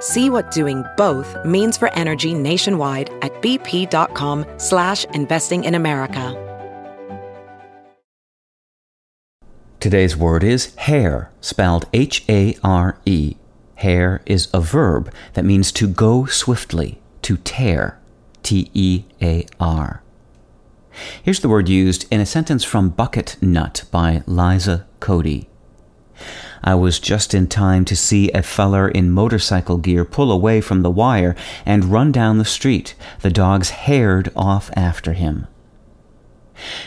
See what doing both means for energy nationwide at bp.com slash investing in America. Today's word is hare, spelled H-A-R-E. Hare is a verb that means to go swiftly, to tear, T-E-A-R. Here's the word used in a sentence from Bucket Nut by Liza Cody. I was just in time to see a feller in motorcycle gear pull away from the wire and run down the street. The dogs hared off after him.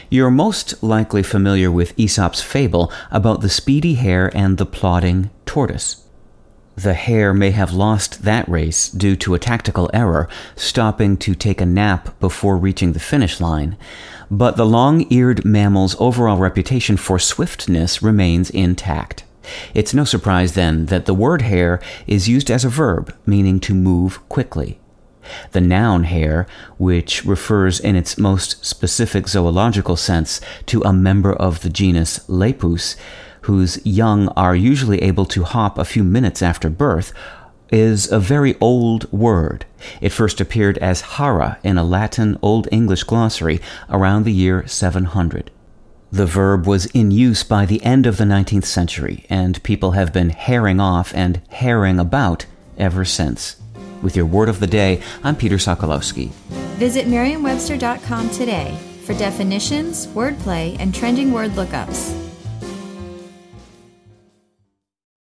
You're most likely familiar with Aesop's fable about the speedy hare and the plodding tortoise. The hare may have lost that race due to a tactical error, stopping to take a nap before reaching the finish line, but the long eared mammal's overall reputation for swiftness remains intact. It's no surprise then that the word hare is used as a verb, meaning to move quickly. The noun hare, which refers in its most specific zoological sense to a member of the genus Lepus, whose young are usually able to hop a few minutes after birth, is a very old word. It first appeared as hara in a Latin Old English glossary around the year 700. The verb was in use by the end of the 19th century, and people have been haring off and haring about ever since. With your word of the day, I'm Peter Sokolowski. Visit merriam-webster.com today for definitions, wordplay, and trending word lookups.